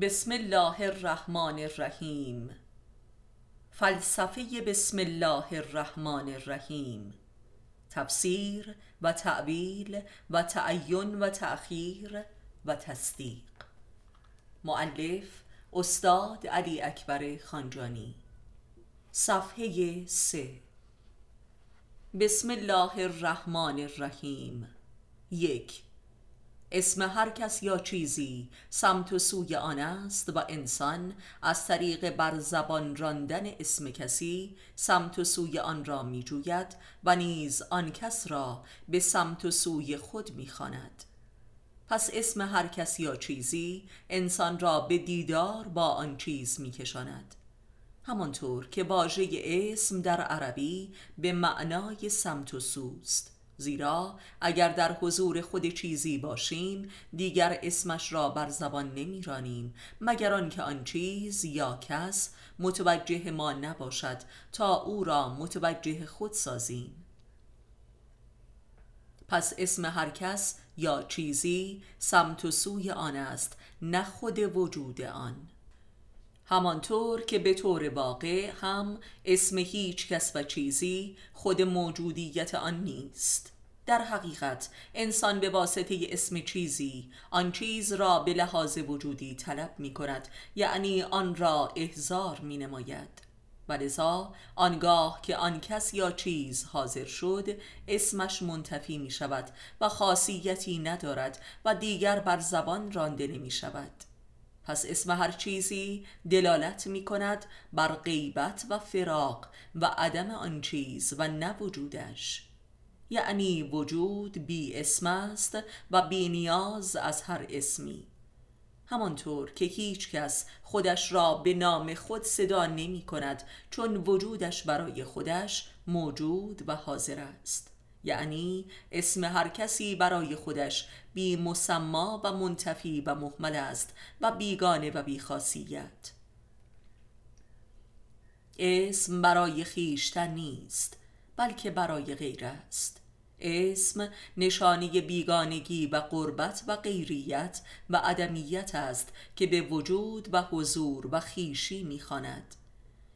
بسم الله الرحمن الرحیم. فلسفه بسم الله الرحمن الرحیم. تفسیر و تعویل و تعین و تأخیر و تصدیق. معلف استاد علی اکبر خانجانی. صفحه سه. بسم الله الرحمن الرحیم. یک اسم هر کس یا چیزی سمت و سوی آن است و انسان از طریق بر زبان راندن اسم کسی سمت و سوی آن را می جوید و نیز آن کس را به سمت و سوی خود می خاند. پس اسم هر کس یا چیزی انسان را به دیدار با آن چیز می کشاند. همانطور که واژه اسم در عربی به معنای سمت و سوست زیرا اگر در حضور خود چیزی باشیم دیگر اسمش را بر زبان نمیرانیم مگر آنکه آن چیز یا کس متوجه ما نباشد تا او را متوجه خود سازیم. پس اسم هر کس یا چیزی سمت و سوی آن است نه خود وجود آن. همانطور که به طور واقع هم اسم هیچ کس و چیزی خود موجودیت آن نیست. در حقیقت انسان به واسطه اسم چیزی آن چیز را به لحاظ وجودی طلب می کند یعنی آن را احزار می نماید. ولذا آنگاه که آن کس یا چیز حاضر شد اسمش منتفی می شود و خاصیتی ندارد و دیگر بر زبان رانده نمی شود. پس اسم هر چیزی دلالت می کند بر غیبت و فراق و عدم آن چیز و نوجودش یعنی وجود بی اسم است و بی نیاز از هر اسمی. همانطور که هیچ کس خودش را به نام خود صدا نمی کند چون وجودش برای خودش موجود و حاضر است. یعنی اسم هر کسی برای خودش بی مسما و منتفی و محمل است و بیگانه و بیخاصیت اسم برای خیشتن نیست بلکه برای غیر است. اسم نشانی بیگانگی و قربت و غیریت و عدمیت است که به وجود و حضور و خیشی می‌خواند.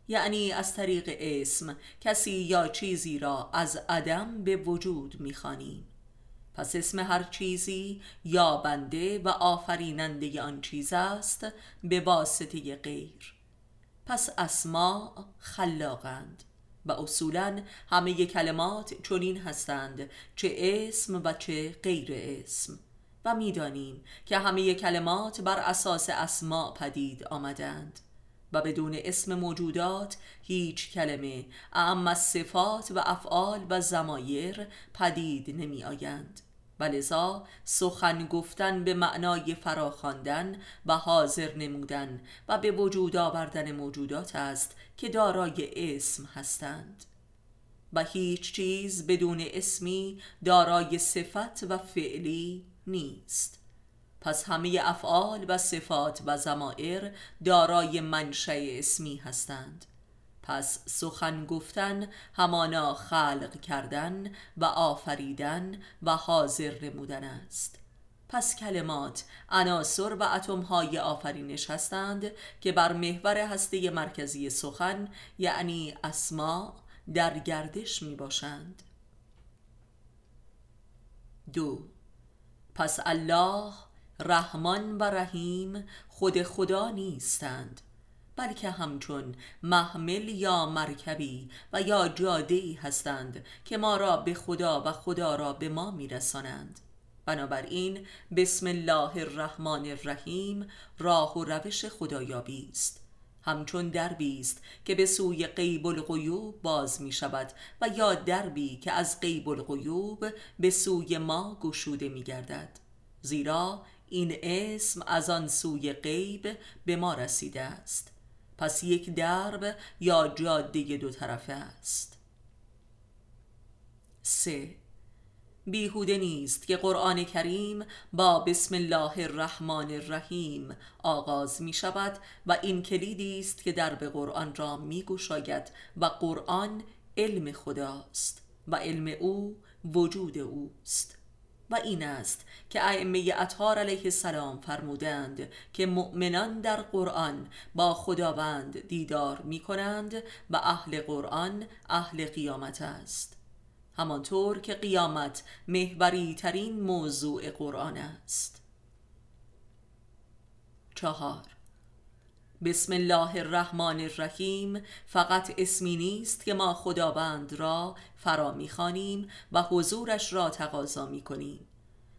یعنی از طریق اسم کسی یا چیزی را از عدم به وجود می‌خوانیم پس اسم هر چیزی یا بنده و آفریننده آن چیز است به واسطه غیر. پس اسما خلاقند و اصولا همه کلمات چنین هستند چه اسم و چه غیر اسم. و می‌دانیم که همه کلمات بر اساس اسماء پدید آمدند. و بدون اسم موجودات هیچ کلمه اما صفات و افعال و زمایر پدید نمی آیند و لذا سخن گفتن به معنای فراخواندن و حاضر نمودن و به وجود آوردن موجودات است که دارای اسم هستند. و هیچ چیز بدون اسمی دارای صفت و فعلی نیست. پس همه افعال و صفات و زمائر دارای منشأ اسمی هستند. پس سخن گفتن همانا خلق کردن و آفریدن و حاضر نمودن است. پس کلمات عناصر و اتمهای آفرینش هستند که بر محور هسته مرکزی سخن یعنی اسما در گردش می باشند دو. پس الله رحمان و رحیم خود خدا نیستند بلکه همچون محمل یا مرکبی و یا جاده هستند که ما را به خدا و خدا را به ما میرسانند. بنابراین بسم الله الرحمن الرحیم راه و روش خدایابی است. همچون دربی است که به سوی غیب الغیوب باز می شود و یا دربی که از غیب الغیوب به سوی ما گشوده می گردد زیرا این اسم از آن سوی غیب به ما رسیده است. پس یک درب یا جاده دو طرفه است. سه. بیهوده نیست که قرآن کریم با بسم الله الرحمن الرحیم آغاز می شود و این کلیدی است که درب قرآن را می گشاید و قرآن علم خداست و علم او وجود اوست. و این است که ائمه اطهار علیه السلام فرمودند که مؤمنان در قرآن با خداوند دیدار می کنند و اهل قرآن اهل قیامت است. همانطور که قیامت محوری ترین موضوع قرآن است. چهار بسم الله الرحمن الرحیم. فقط اسمی نیست که ما خداوند را فرا می‌خوانیم و حضورش را تقاضا می‌کنیم.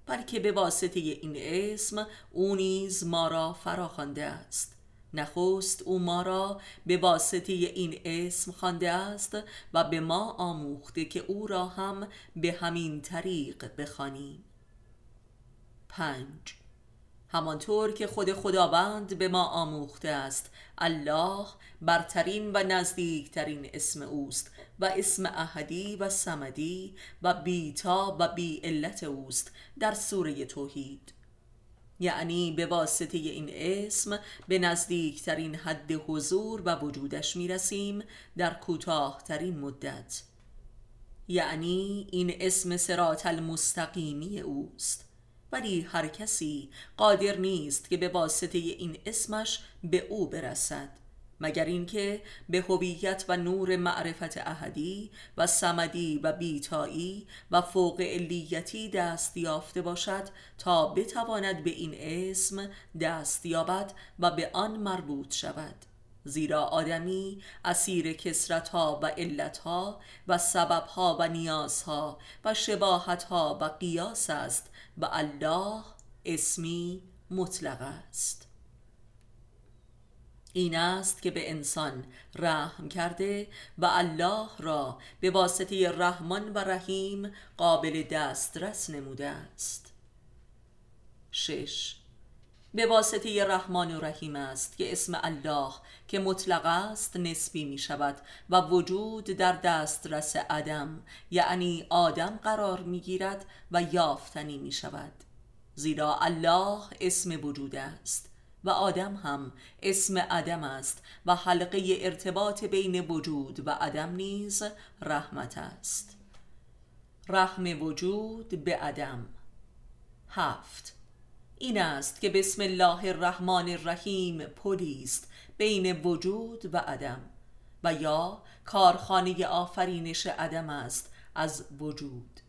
بلکه به واسطه این اسم او نیز ما را فرا خوانده است. نخست او ما را به واسطه این اسم خوانده است و به ما آموخته که او را هم به همین طریق بخوانیم. پنج همانطور که خود خداوند به ما آموخته است الله برترین و نزدیکترین اسم اوست و اسم احدی و سمدی و بیتا و بی علت اوست در سوره توحید. یعنی به واسطه این اسم به نزدیکترین حد حضور و وجودش می‌رسیم در کوتاهترین مدت. یعنی این اسم سرات المستقیمی اوست. ولی هر کسی قادر نیست که به واسطه این اسمش به او برسد مگر اینکه به هویت و نور معرفت احدی و سمدی و بیتایی و فوق علیتی دست یافته باشد تا بتواند به این اسم دست یابد و به آن مربوط شود. زیرا آدمی اسیر کسرت ها و علت ها و سبب ها و نیاز ها و شباهت ها و قیاس است و الله اسمی مطلق است. این است که به انسان رحم کرده و الله را به واسطه رحمان و رحیم قابل دسترس نموده است. شش به واسطه رحمان و رحیم است که اسم الله که مطلق است نسبی می شود و وجود در دسترس عدم یعنی آدم قرار می گیرد و یافتنی می شود زیرا الله اسم وجود است و آدم هم اسم عدم است و حلقه ارتباط بین وجود و عدم نیز رحمت است. رحم وجود به عدم. هفت این است که بسم الله الرحمن الرحیم پلی است بین وجود و عدم و یا کارخانه آفرینش عدم است از وجود.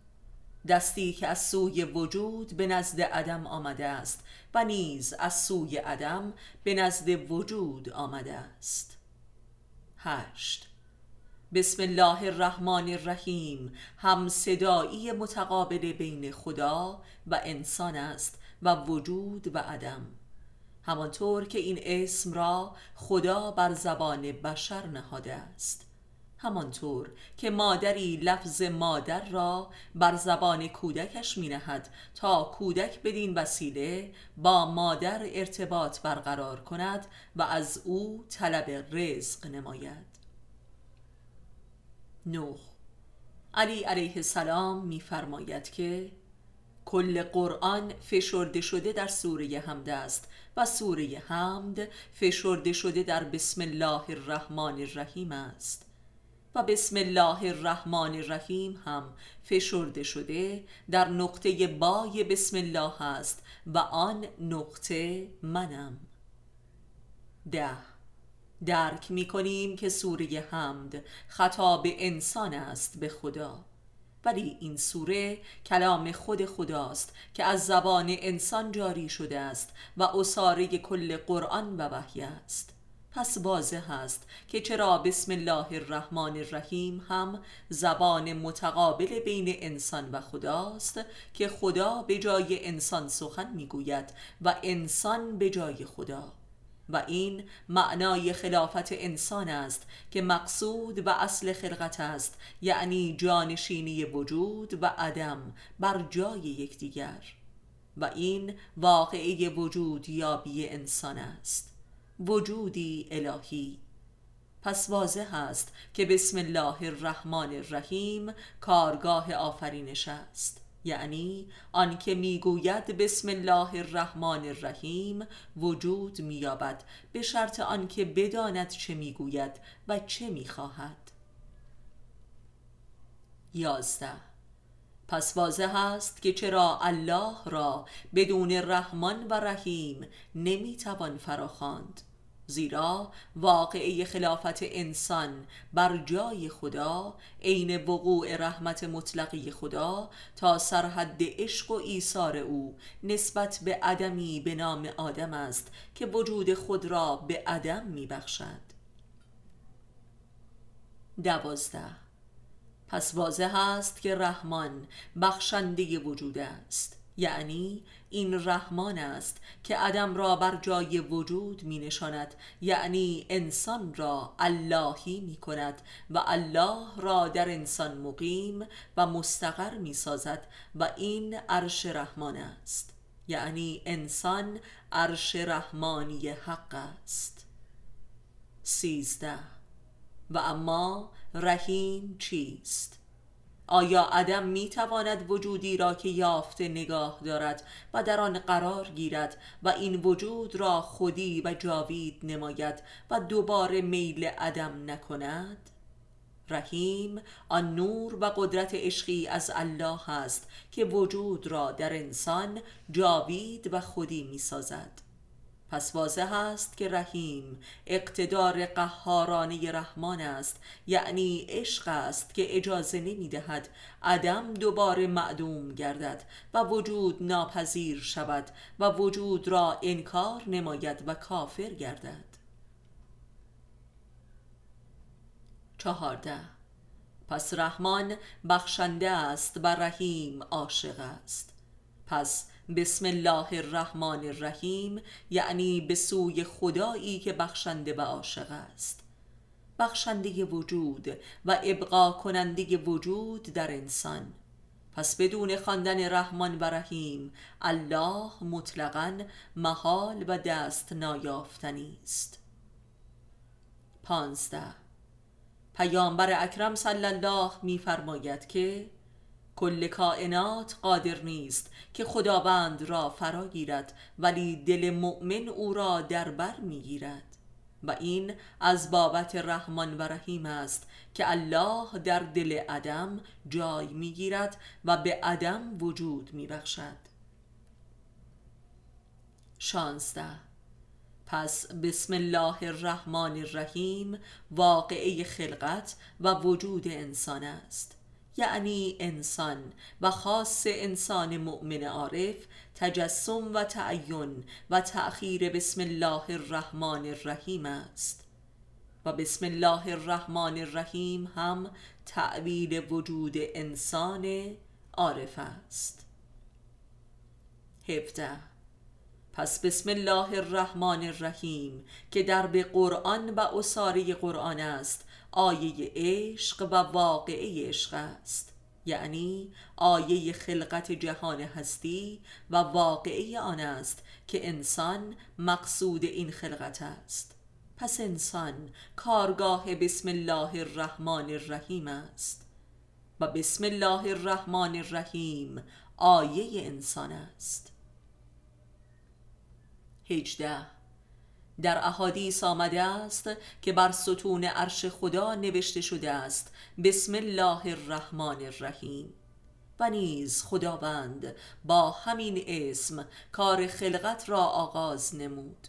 دستی که از سوی وجود به نزد عدم آمده است و نیز از سوی عدم به نزد وجود آمده است. هشت. بسم الله الرحمن الرحیم هم صدایی متقابل بین خدا و انسان است و وجود و عدم. همانطور که این اسم را خدا بر زبان بشر نهاده است. همانطور که مادری لفظ مادر را بر زبان کودکش می نهد تا کودک بدین وسیله با مادر ارتباط برقرار کند و از او طلب رزق نماید. نوح. علی علیه السلام میفرماید که کل قرآن فشرده شده در سوره حمد است و سوره حمد فشرده شده در بسم الله الرحمن الرحیم است. و بسم الله الرحمن الرحیم هم فشرده شده در نقطه بای بسم الله است و آن نقطه منم. ده. درک می کنیم که سوره حمد خطاب انسان است به خدا. ولی این سوره کلام خود خداست که از زبان انسان جاری شده است و اصاره کل قرآن و وحی است. پس واضح است که چرا بسم الله الرحمن الرحیم هم زبان متقابل بین انسان و خداست که خدا به جای انسان سخن می‌گوید و انسان به جای خدا. و این معنای خلافت انسان است که مقصود و اصل خلقت است یعنی جانشینی وجود و عدم بر جای یکدیگر. و این واقعی وجود یابی انسان است. وجودی الهی. پس واضح است که بسم الله الرحمن الرحیم کارگاه آفرینش است. یعنی آنکه می‌گوید بسم الله الرحمن الرحیم وجود مییابد. به شرط آنکه بداند چه می‌گوید و چه می‌خواهد. یازده. پس واضح است که چرا الله را بدون رحمان و رحیم نمی‌توان فراخواند. زیرا واقعه خلافت انسان بر جای خدا عین وقوع رحمت مطلقی خدا تا سرحد عشق و ایثار او نسبت به عدمی به نام آدم است که وجود خود را به عدم میبخشد. دوازده. پس واضح است که رحمان بخشنده وجود است یعنی این رحمان است که عدم را بر جای وجود می نشاند. یعنی انسان را اللهی می کند و الله را در انسان مقیم و مستقر می سازد و این عرش رحمان است. یعنی انسان عرش رحمانی حق است. سیزده. و اما رحیم چیست؟ آیا عدم می تواند وجودی را که یافته نگاه دارد و در آن قرار گیرد و این وجود را خودی و جاوید نماید و دوباره میل عدم نکند؟ رحیم آن نور و قدرت عشقی از الله است که وجود را در انسان جاوید و خودی می سازد پس واضح است که رحیم اقتدار قهارانه رحمان است یعنی عشق است که اجازه نمی دهد عدم دوباره معدوم گردد و وجود ناپذیر شود و وجود را انکار نماید و کافر گردد. چهارده. پس رحمان بخشنده است و رحیم عاشق است. پس بسم الله الرحمن الرحیم یعنی به سوی خدایی که بخشنده و عاشق است. بخشنده وجود و ابقا کننده وجود در انسان. پس بدون خواندن رحمان و رحیم الله مطلقا محال و دست نایافتنی است. پانزده. پیامبر اکرم صلی الله میفرماید که کل کائنات قادر نیست که خداوند را فرا گیرد ولی دل مؤمن او را در بر می‌گیرد. و این از بابت رحمان و رحیم است که الله در دل عدم جای می‌گیرد و به عدم وجود میبخشد. شانزده. پس بسم الله الرحمن الرحیم واقعه خلقت و وجود انسان است. یعنی انسان و خاص انسان مؤمن عارف تجسم و تعین و تأخیر بسم الله الرحمن الرحیم است. و بسم الله الرحمن الرحیم هم تعبیر وجود انسان عارف است. هفته پس بسم الله الرحمن الرحیم که در به قرآن و اصاره قرآن است آیه عشق و واقعه عشق است. یعنی آیه خلقت جهان هستی و واقعه آن است که انسان مقصود این خلقت است. پس انسان کارگاه بسم الله الرحمن الرحیم است و بسم الله الرحمن الرحیم آیه انسان است. هجده در احادیث آمده است که بر ستون عرش خدا نوشته شده است بسم الله الرحمن الرحیم. و نیز خداوند با همین اسم کار خلقت را آغاز نمود.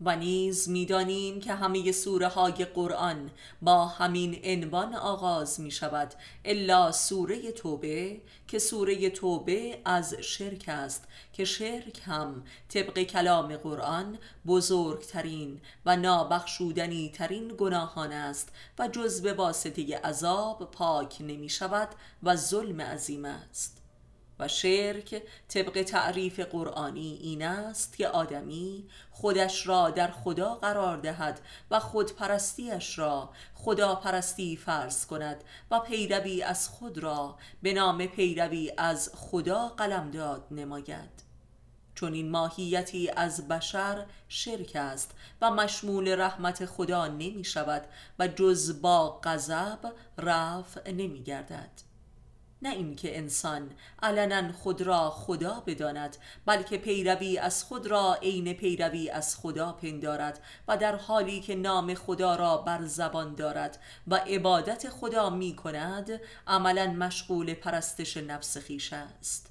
و نیز می‌دانیم که همه سوره های قرآن با همین عنوان آغاز می شود الا سوره توبه که سوره توبه از شرک است که شرک هم طبق کلام قرآن بزرگترین و نابخشودنی ترین گناهان است و جز به واسطه عذاب پاک نمی شود و ظلم عظیم است. و شرک طبق تعریف قرآنی این است که آدمی خودش را در خدا قرار دهد و خودپرستیش را خدا پرستی فرض کند و پیروی از خود را به نام پیروی از خدا قلمداد نماید. چون این ماهیتی از بشر شرک است و مشمول رحمت خدا نمی شود و جز با غضب رفع نمی گردد نه اینکه انسان علنا خود را خدا بداند بلکه پیروی از خود را عین پیروی از خدا پندارد و در حالی که نام خدا را بر زبان دارد و عبادت خدا می کند عملا مشغول پرستش نفس خیش است.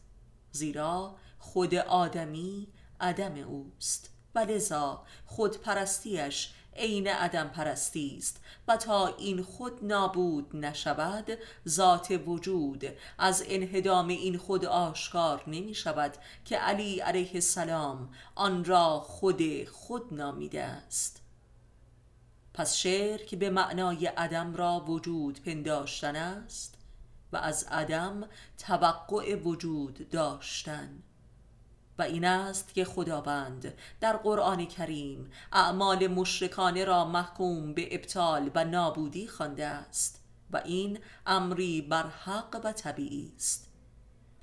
زیرا خود آدمی عدم اوست. و لذا خود پرستیش عین عدم پرستی است. و تا این خود نابود نشود ذات وجود. از انهدام این خود آشکار نمی شود که علی علیه السلام آن را خود خود نامیده است. پس شرک به معنای عدم را وجود پنداشتن است و از عدم توقع وجود داشتن. و این است که خداوند در قرآن کریم اعمال مشرکانه را محکوم به ابطال و نابودی خوانده است و این امری بر حق و طبیعی است.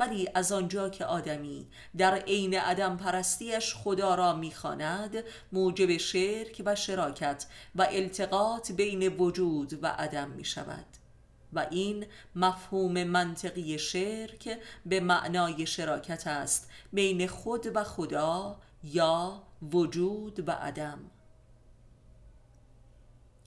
ولی از آنجا که آدمی در عین عدم پرستیش خدا را می‌خواند موجب شرک و شراکت و التقاط بین وجود و عدم می شود و این مفهوم منطقی شرک به معنای شراکت است بین خود و خدا یا وجود و عدم.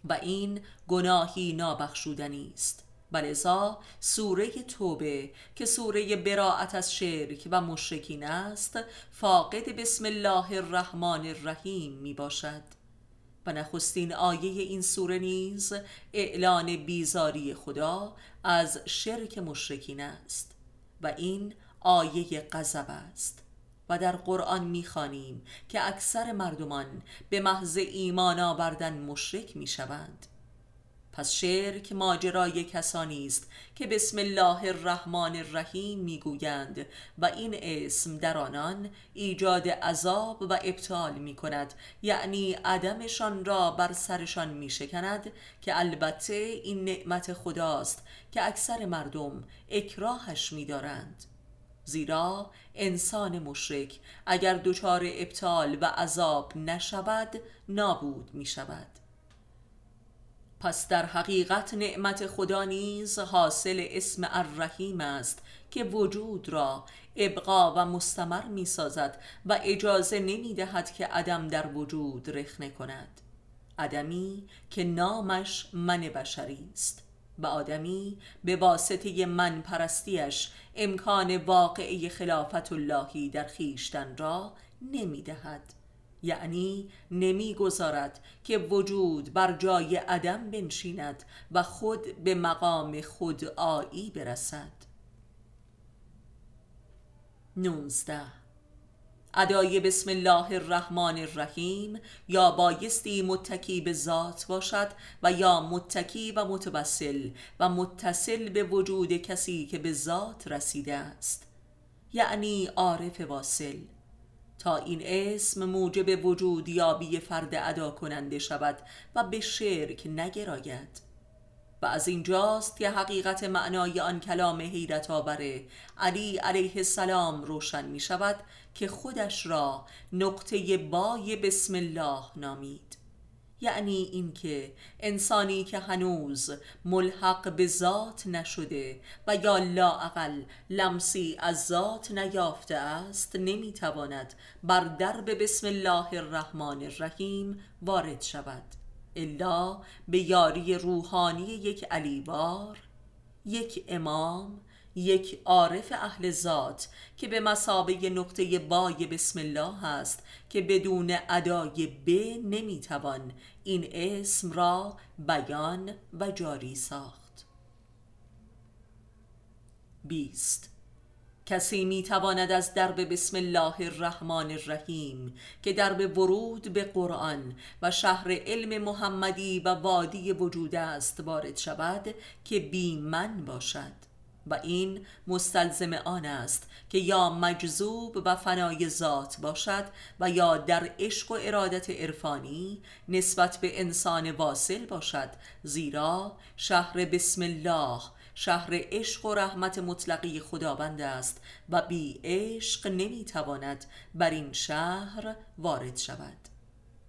و این گناهی نابخشودنی است. ولذا سوره توبه که سوره براعت از شرک و مشرکین است فاقد بسم الله الرحمن الرحیم می باشد و نخستین آیه این سوره نیز اعلان بیزاری خدا از شرک مشرکین است و این آیه غضب است. و در قرآن می‌خوانیم که اکثر مردمان به محض ایمان آوردن مشرک می‌شوند. پس شرک ماجرای کسانی است که بسم الله الرحمن الرحیم می‌گویند و این اسم در آنان ایجاد عذاب و ابطال می کند یعنی عدمشان را بر سرشان می شکند که البته این نعمت خداست که اکثر مردم اکراهش می دارند زیرا انسان مشرک اگر دچار ابطال و عذاب نشود نابود می شود پس در حقیقت نعمت خدا نیز حاصل اسم الرحیم است که وجود را ابقا و مستمر می سازد و اجازه نمی دهد که عدم در وجود رخنه کند. عدمی که نامش من بشری است و آدمی به واسطه من پرستیش امکان واقعی خلافت اللهی در خیشتن را نمی دهد یعنی نمی‌گذارد که وجود بر جای عدم بنشیند و خود به مقام خود آیی برسد. نونزده. ادای بسم الله الرحمن الرحیم یا بایستی متکی به ذات باشد و یا متکی و متوسل و متصل به وجود کسی که به ذات رسیده است. یعنی عارف واصل. تا این اسم موجب وجود یابی فرد ادا کننده شود و به شرک نگراید. و از اینجاست که حقیقت معنای آن کلام حیرت آوره علی علیه السلام روشن می شود که خودش را نقطه بای بسم الله نامید. یعنی اینکه انسانی که هنوز ملحق به ذات نشده و یا لاعقل لمسی از ذات نیافته است نمی‌تواند بر درب بسم الله الرحمن الرحیم وارد شود. الا به یاری روحانی یک علیوار یک امام یک عارف اهل ذات که به مسابه نقطه بای بسم الله است که بدون ادای ب نمی‌توان این اسم را بیان و جاری ساخت. بیست. کسی می تواند از درب بسم الله الرحمن الرحیم که درب ورود به قرآن و شهر علم محمدی و وادی وجود است وارد شود که بی من باشد. و این مستلزم آن است که یا مجذوب و فنای ذات باشد و یا در عشق و ارادت عرفانی نسبت به انسان واصل باشد زیرا شهر بسم الله شهر عشق و رحمت مطلقی خداوند است و بی عشق نمی‌تواند بر این شهر وارد شود.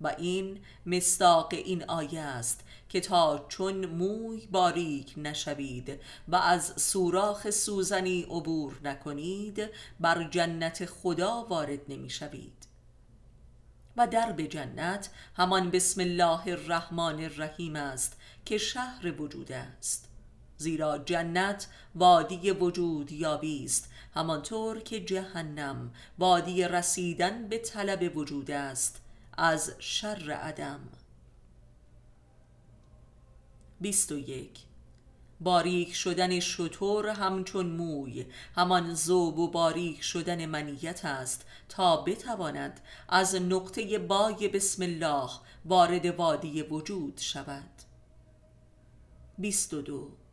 و این مستاق این آیه است که تا چون موی باریک نشوید و از سوراخ سوزنی عبور نکنید بر جنت خدا وارد نمی‌شوید. و درب جنت همان بسم الله الرحمن الرحیم است که شهر وجود است. زیرا جنت وادی وجود یابی است همانطور که جهنم وادی رسیدن به طلب وجود است از شر عدم. 21 باریک شدن شطور همچون موی. همان زوب و باریک شدن منیت است. تا بتواند از نقطه بای بسم الله وارد وادی وجود شود. 22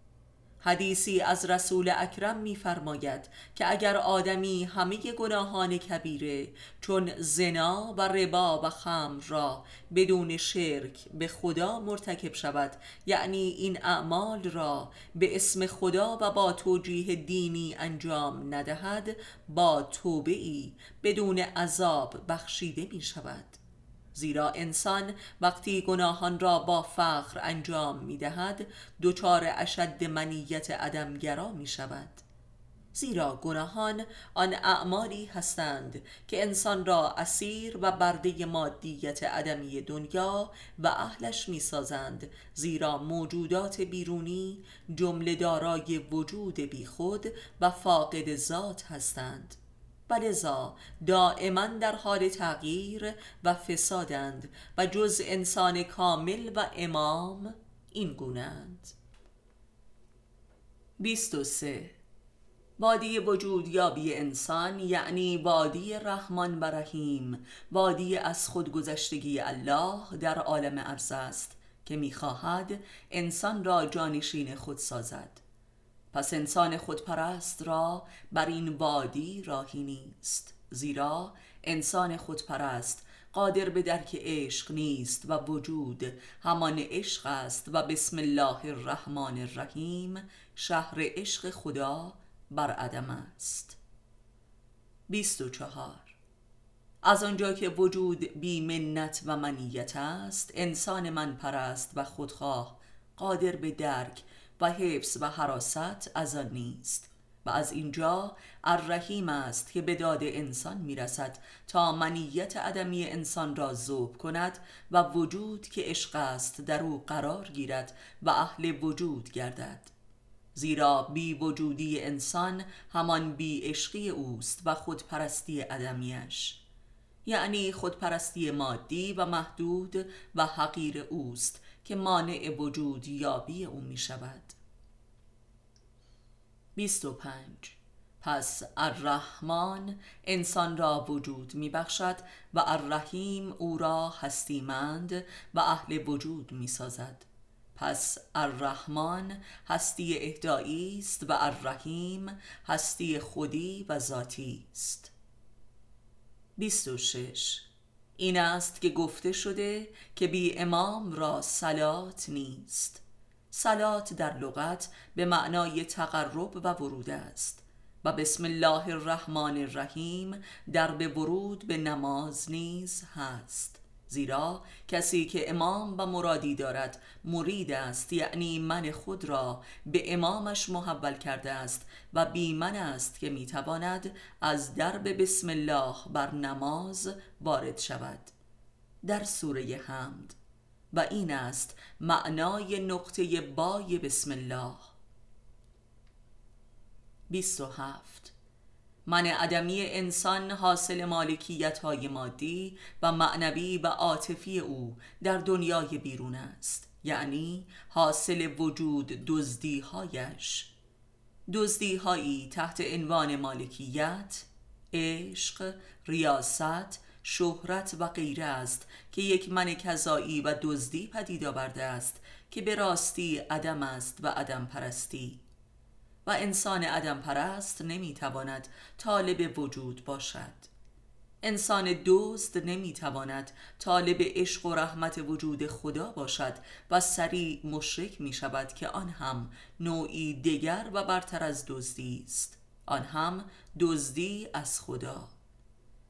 حدیثی از رسول اکرم می‌فرماید که اگر آدمی همه گناهان کبیره چون زنا و ربا و خمر را بدون شرک به خدا مرتکب شود یعنی این اعمال را به اسم خدا و با توجیه دینی انجام ندهد با توبه ای بدون عذاب بخشیده می شود زیرا انسان وقتی گناهان را با فخر انجام می دهد دچار اشد منیت عدمگرا می شود زیرا گناهان آن اعمالی هستند که انسان را اسیر و برده مادیت عدمی دنیا و اهلش می سازند زیرا موجودات بیرونی جمله دارای وجود بیخود و فاقد ذات هستند. ولذا دائما در حال تغییر و فسادند و جز انسان کامل و امام این گونند 23 وادی وجود یابی انسان یعنی وادی رحمان و رحیم وادی از خودگذشتگی الله در عالم ارز است که می‌خواهد انسان را جانشین خود سازد. پس انسان خودپرست را بر این وادی راهی نیست زیرا انسان خودپرست قادر به درک عشق نیست و وجود همان عشق است و بسم الله الرحمن الرحیم شهر عشق خدا بر عدم است. 24 از آنجا که وجود بی منت و منیت است انسان من پرست و خودخواه قادر به درک و حفظ و حراست از آن نیست. و از اینجا الرحیم است که به داد انسان می‌رسد تا منیت عدمی انسان را ذوب کند و وجود که عشق است در او قرار گیرد و اهل وجود گردد. زیرا بی وجودی انسان همان بی عشقی اوست و خودپرستی عدمیش. یعنی خودپرستی مادی و محدود و حقیر اوست که مانع وجود یابی او می شود 25 پس الرحمن انسان را وجود می بخشد و الرحیم او را هستیمند و اهل وجود می سازد پس الرحمن هستی اهدایی است و الرحیم هستی خودی و ذاتی است. 26 این است که گفته شده که بی امام را سلات نیست. سلات در لغت به معنای تقرب و ورود است و بسم الله الرحمن الرحیم در به ورود به نماز نیز هست زیرا کسی که امام و مرادی دارد مرید است یعنی من خود را به امامش محول کرده است و بی من است که می‌تواند از درب بسم الله بر نماز وارد شود. در سوره حمد و این است معنای نقطه بای بسم الله. 27 من عدمی انسان حاصل مالکیت های مادی و معنوی و عاطفی او در دنیای بیرون است یعنی حاصل وجود دزدی هایش دزدی هایی تحت عنوان مالکیت عشق ریاست شهرت و غیره است که یک من کذایی و دزدی پدید آورده است که به راستی عدم است و عدم پرستی. و انسان عدم پرست نمی‌تواند طالب وجود باشد. انسان دوست نمی‌تواند طالب عشق و رحمت وجود خدا باشد و سریع مشرک می شود که آن هم نوعی دیگر و برتر از دزدی است. آن هم دزدی از خدا.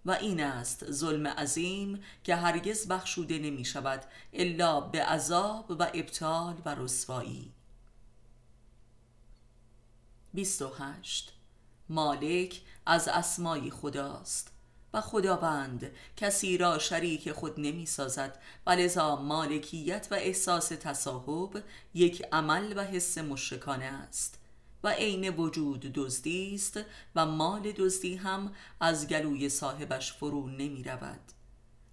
و این است ظلم عظیم که هرگز بخشوده نمی شود الا به عذاب و ابطال و رسوایی. 28 مالک از اسمای خداست و خداوند کسی را شریک خود نمی سازد و لذا مالکیت و احساس تصاحب یک عمل و حس مشرکانه است. و عین وجود دزدی است و مال دزدی هم از گلوی صاحبش فرو نمی رود.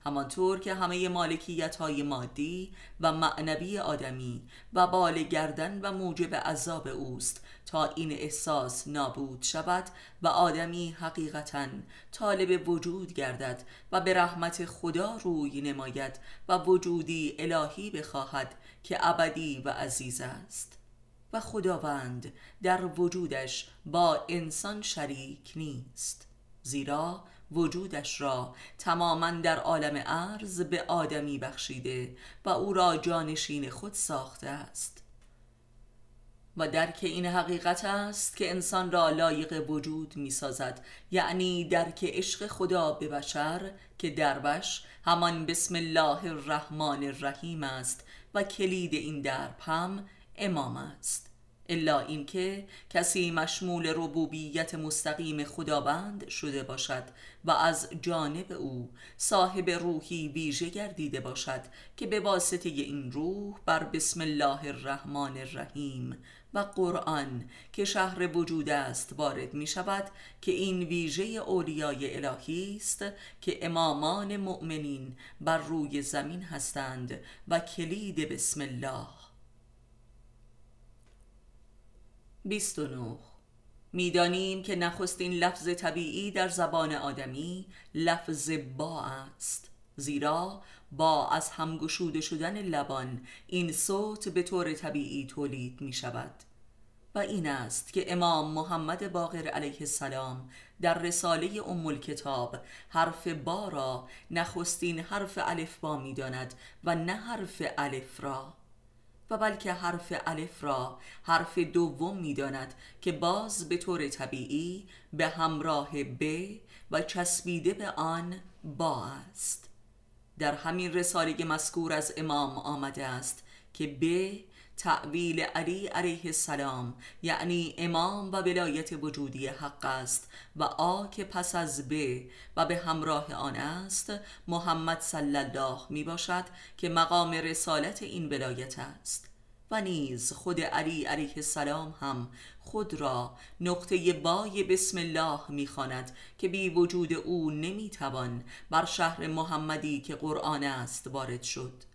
همانطور که همه مالکیت های مادی و معنوی آدمی و بال گردن و موجب عذاب اوست تا این احساس نابود شود و آدمی حقیقتا طالب وجود گردد و به رحمت خدا روی نماید و وجودی الهی بخواهد که ابدی و عزیز است. و خداوند در وجودش با انسان شریک نیست زیرا وجودش را تماما در عالم عرض به آدمی بخشیده و او را جانشین خود ساخته است. و درک این حقیقت است که انسان را لایق وجود می سازد یعنی درک عشق خدا به بشر که دربش همان بسم الله الرحمن الرحیم است و کلید این درب هم امام است. الا اینکه کسی مشمول ربوبیت مستقیم خداوند شده باشد و از جانب او صاحب روحی ویژه گردیده باشد که به واسطه این روح بر بسم الله الرحمن الرحیم و قرآن که شهر وجود است وارد می شود که این ویژه اولیای الهی است که امامان مؤمنین بر روی زمین هستند و کلید بسم الله. 29 می‌دانیم که نخستین لفظ طبیعی در زبان آدمی لفظ با است زیرا با از همگشوده شدن لبان این صوت به طور طبیعی تولید می شود و این است که امام محمد باقر علیه السلام در رساله ام کتاب حرف با را نخستین حرف الف با می داند و نه حرف الف را. و بلکه حرف الف را حرف دوم می‌داند که باز به طور طبیعی به همراه ب و چسبیده به آن با است. در همین رساله مذکور از امام آمده است که ب تعویل علی علیه السلام یعنی امام و ولایت وجودی حق است و آ که پس از ب و به همراه آن است محمد صلی الله می باشد که مقام رسالت این ولایت است. و نیز خود علی علیه السلام هم خود را نقطه بای بسم الله می‌خواند که بی وجود او نمی‌توان بر شهر محمدی که قرآن است وارد شد.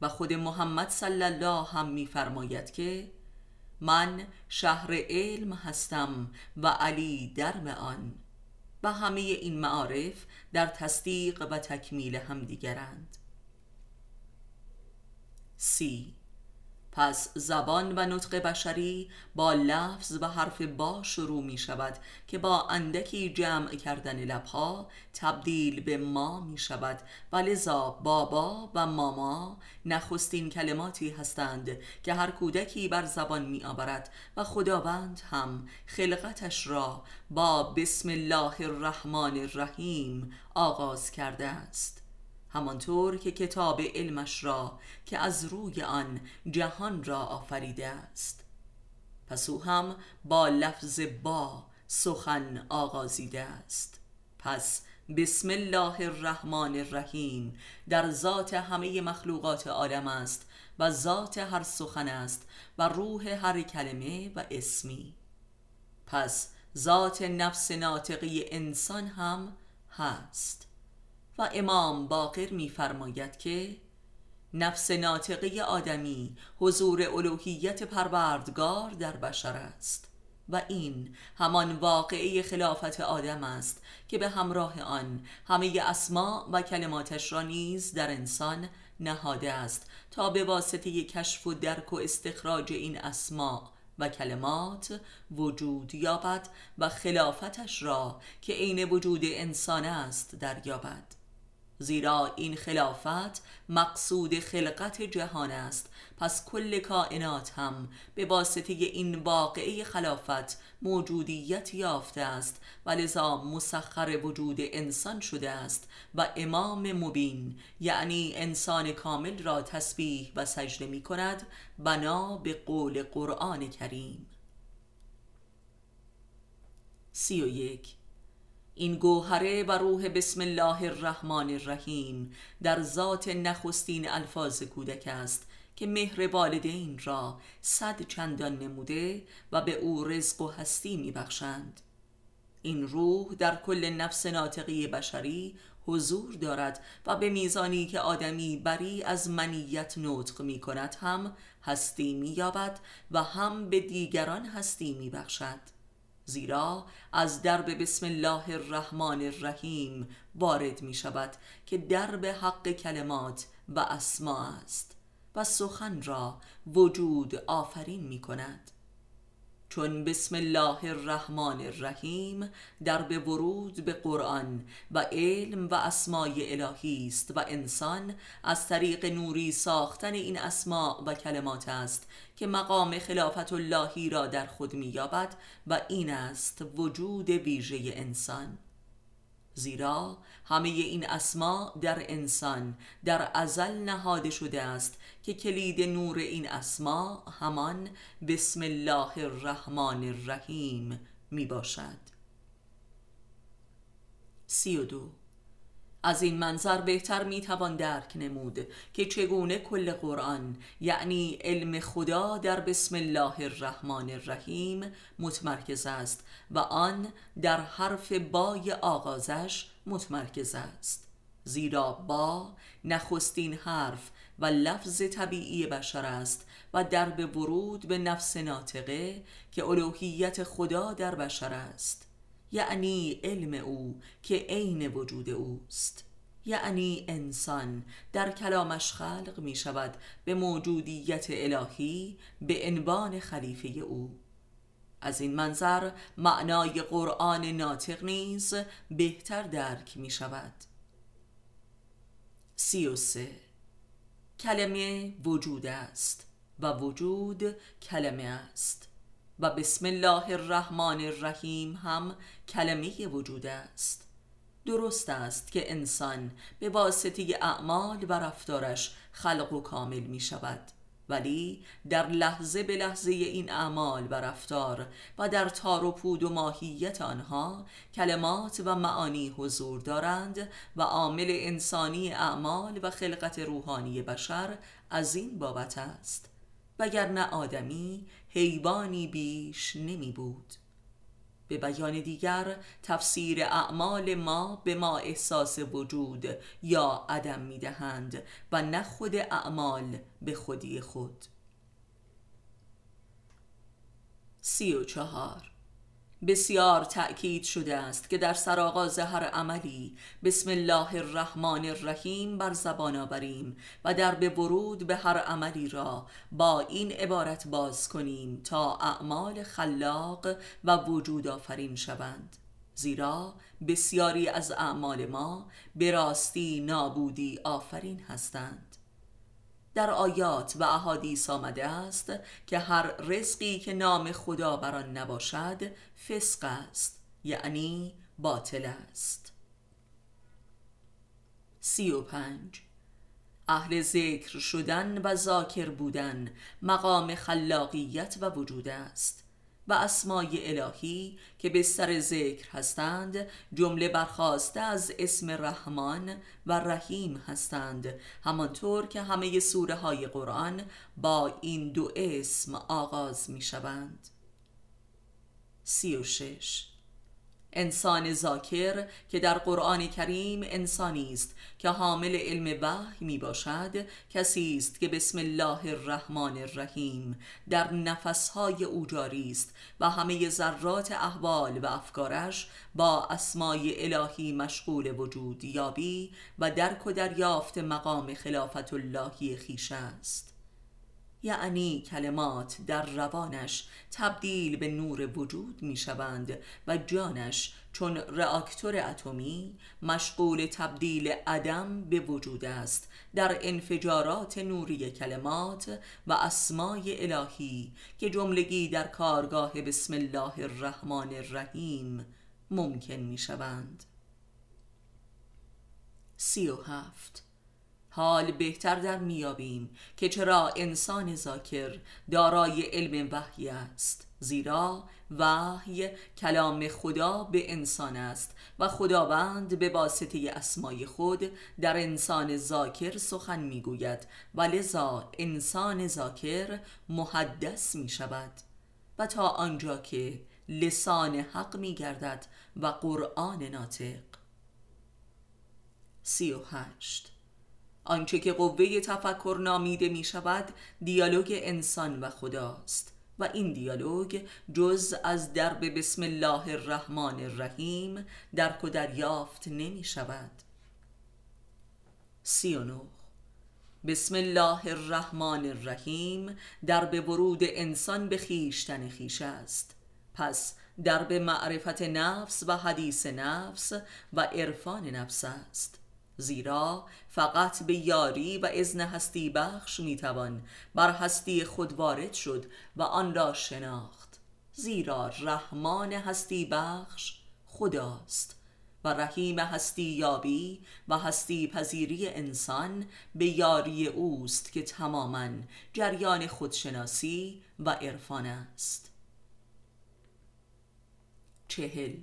و خود محمد صلی الله هم میفرماید که من شهر علم هستم و علی درم آن. و همه این معارف در تصدیق و تکمیل همدیگرند سی پس زبان و نطق بشری با لفظ و حرف با شروع می شود که با اندکی جمع کردن لبها تبدیل به ما می شود. و لذا بابا و ماما نخستین کلماتی هستند که هر کودکی بر زبان می آورد و خداوند هم خلقتش را با بسم الله الرحمن الرحیم آغاز کرده است. همانطور که کتاب علمش را که از روی آن جهان را آفریده است. پس او هم با لفظ با سخن آغازیده است. پس بسم الله الرحمن الرحیم. در ذات همه مخلوقات عالم است و ذات هر سخن است و روح هر کلمه و اسمی. پس ذات نفس ناطقی انسان هم هست. و امام باقر میفرماید که نفس ناطقه آدمی حضور الوهیت پروردگار در بشر است و این همان واقعه خلافت آدم است که به همراه آن همه اسما و کلماتش را نیز در انسان نهاده است تا به واسطه کشف و درک و استخراج این اسما و کلمات وجود یابد و خلافتش را که عین وجود انسان است دریابد. زیرا این خلافت مقصود خلقت جهان است. پس کل کائنات هم به واسطه این واقعه خلافت موجودیت یافته است و لذا مسخر وجود انسان شده است و امام مبین یعنی انسان کامل را تسبیح و سجده می کند بنا به قول قرآن کریم. سی و یک این گوهره و روح بسم الله الرحمن الرحیم در ذات نخستین الفاظ کودک است که مهر والدین را صد چندان نموده و به او رزق و هستی میبخشند. این روح در کل نفس ناطقی بشری حضور دارد و به میزانی که آدمی بری از منیت نطق می کند هم هستی می یابد و هم به دیگران هستی می بخشد زیرا از درب بسم الله الرحمن الرحیم وارد می شود که درب حق کلمات و اسما است و سخن را وجود آفرین می کند چون بسم الله الرحمن الرحیم در به ورود به قرآن و علم و اسمای الهی است و انسان از طریق نوری ساختن این اسما و کلمات است که مقام خلافت اللهی را در خود مییابد و این است وجود ویژه انسان. زیرا همه این اسما در انسان در ازل نهاده شده است که کلید نور این اسما همان بسم الله الرحمن الرحیم می باشد سی و دو از این منظر بهتر می‌توان درک نمود که چگونه کل قرآن یعنی علم خدا در بسم الله الرحمن الرحیم متمرکز است و آن در حرف بای آغازش متمرکز است. زیرا با نخستین حرف و لفظ طبیعی بشر است و در به ورود به نفس ناطقه که الوهیت خدا در بشر است. یعنی علم او که عین وجود اوست. یعنی انسان در کلامش خلق می شود به موجودیت الهی به عنوان خلیفه او. از این منظر معنای قرآن ناطق نیز بهتر درک می شود. سی و سه. کلمه وجود است و وجود کلمه است. و بسم الله الرحمن الرحیم هم کلمه وجود است. درست است که انسان به واسطه اعمال و رفتارش خلق و کامل می شود. ولی در لحظه به لحظه این اعمال و رفتار و در تار و پود و ماهیت آنها کلمات و معانی حضور دارند و عامل انسانی اعمال و خلقت روحانی بشر از این بابت است. وگرنه آدمی حیوانی بیش نمی بود. به بیان دیگر تفسیر اعمال ما به ما احساس وجود یا عدم می دهند و نه خود اعمال به خودی خود. سی و چهار. بسیار تأکید شده است که در سرآغاز هر عملی بسم الله الرحمن الرحیم بر زبان آوریم و در به ورود به هر عملی را با این عبارت باز کنیم تا اعمال خلاق و وجود آفرین شوند. زیرا بسیاری از اعمال ما به راستی نابودی آفرین هستند. در آیات و احادیث آمده است که هر رزقی که نام خدا بر آن نباشد فسق است یعنی باطل است. سی و پنج. اهل ذکر شدن و ذاکر بودن مقام خلاقیت و وجود است. و اسمای الهی که به سر ذکر هستند جمله برخواسته از اسم رحمان و رحیم هستند. همانطور که همه سوره های قرآن با این دو اسم آغاز می شوند سی و شش انسان ذاکر که در قرآن کریم انسانی است که حامل علم وحی می باشد کسی است که بسم الله الرحمن الرحیم در نفسهای او جاری است و همه ذرات احوال و افکارش با اسمای الهی مشغول وجود یابی و درک و دریافت مقام خلافت اللهی خیش است. یعنی کلمات در روانش تبدیل به نور وجود می شوند و جانش چون راکتور اتمی مشغول تبدیل عدم به وجود است در انفجارات نوری کلمات و اسمای الهی که جملگی در کارگاه بسم الله الرحمن الرحیم ممکن می شوند سی و هفت. حال بهتر در میابیم که چرا انسان ذاکر دارای علم وحی است زیرا وحی کلام خدا به انسان است و خداوند به واسطه اسمای خود در انسان ذاکر سخن می‌گوید و لذا انسان ذاکر محدث می شود و تا آنجا که لسان حق می گردد و قرآن ناطق. سی و هشت آنچه که قوه تفکر نامیده می شود دیالوگ انسان و خداست و این دیالوگ جز از درب بسم الله الرحمن الرحیم درک و دریافت نمی شود سی و بسم الله الرحمن الرحیم درب ورود انسان به خیشتن خیش است. پس درب معرفت نفس و حدیث نفس و عرفان نفس است. زیرا فقط به یاری و ازن هستی بخش می‌توان بر هستی خود وارد شد و آن را شناخت. زیرا رحمان هستی بخش خداست و رحیم هستی یابی و هستی پذیری انسان به یاری اوست که تماما جریان خودشناسی و عرفان است. چهل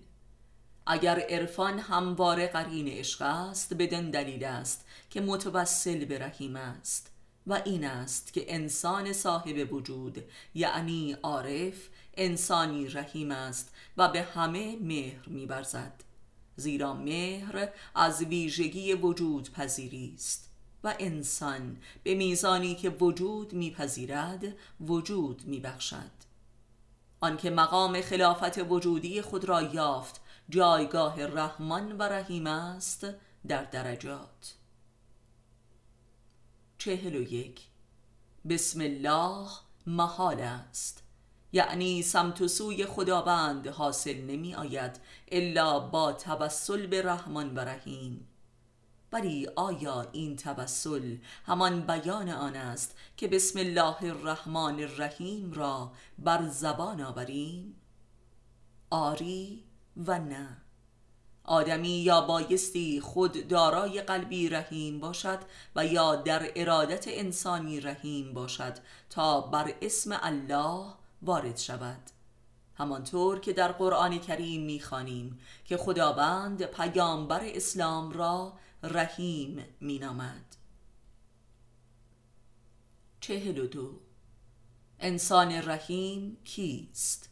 اگر عرفان همواره قرین عشق است بدن دلیل است که متوسل به رحیم است. و این است که انسان صاحب وجود یعنی عارف انسانی رحیم است و به همه مهر میبرزد زیرا مهر از ویژگی وجود پذیری است. و انسان به میزانی که وجود میپذیرد وجود میبخشد. آنکه مقام خلافت وجودی خود را یافت جایگاه رحمان و رحیم است در درجات. چهل و یک. بسم الله محال است. یعنی سمت و سوی خداوند حاصل نمی آید الا با توسل به رحمان و رحیم. ولی آیا این توسل همان بیان آن است که بسم الله الرحمن الرحیم را بر زبان آوریم؟ آری و نه. آدمی یا بایستی خود دارای قلبی رحیم باشد و یا در ارادت انسانی رحیم باشد تا بر اسم الله وارد شود. همانطور که در قرآن کریم می‌خوانیم که خداوند پیامبر اسلام را رحیم مینامد. چهل و دو. انسان رحیم کیست؟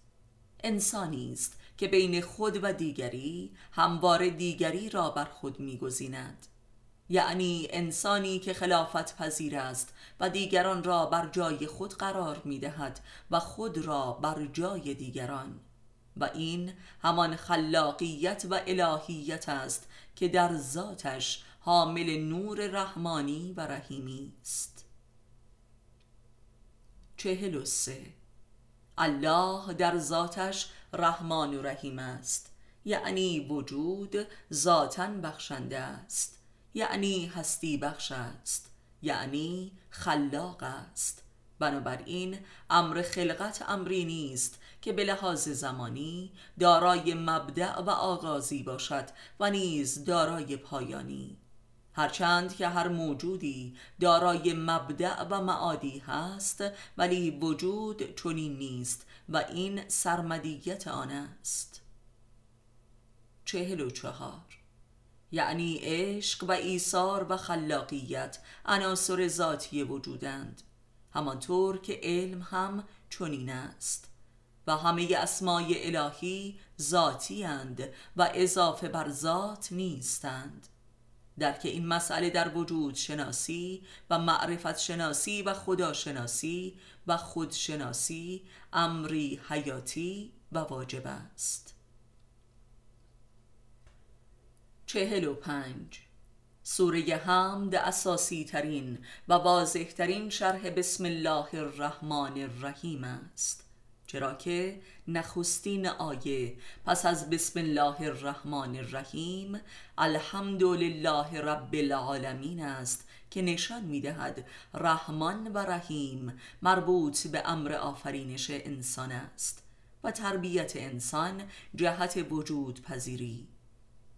انسانی است. که بین خود و دیگری هموار دیگری را بر خود میگزیند. یعنی انسانی که خلافت پذیر است و دیگران را بر جای خود قرار می دهد و خود را بر جای دیگران. و این همان خلاقیت و الهیت است که در ذاتش حامل نور رحمانی و رحیمی است. چهل و سه. الله در ذاتش رحمان و رحیم است. یعنی وجود ذاتا بخشنده است. یعنی هستی بخش است. یعنی خلاق است. بنابراین امر خلقت امری نیست که به لحاظ زمانی دارای مبدع و آغازی باشد و نیز دارای پایانی. هرچند که هر موجودی دارای مبدع و معادی هست ولی وجود چنین نیست و این سرمدیت آن است. چهل و چهار. یعنی عشق و ایثار و خلاقیت عناصر ذاتی وجودند. همانطور که علم هم چنین است و همه اسمای الهی ذاتی اند و اضافه بر ذات نیستند. درک این مسئله در وجود شناسی و معرفت شناسی و خداشناسی و خودشناسی امری حیاتی و واجب است. چهل و پنج. سوره حمد اساسی ترین و واضح ترین شرح بسم الله الرحمن الرحیم است. چرا که نخستین آیه پس از بسم الله الرحمن الرحیم الحمد لله رب العالمین است که نشان می‌دهد رحمان و رحیم مربوط به امر آفرینش انسان است و تربیت انسان جهت وجود پذیری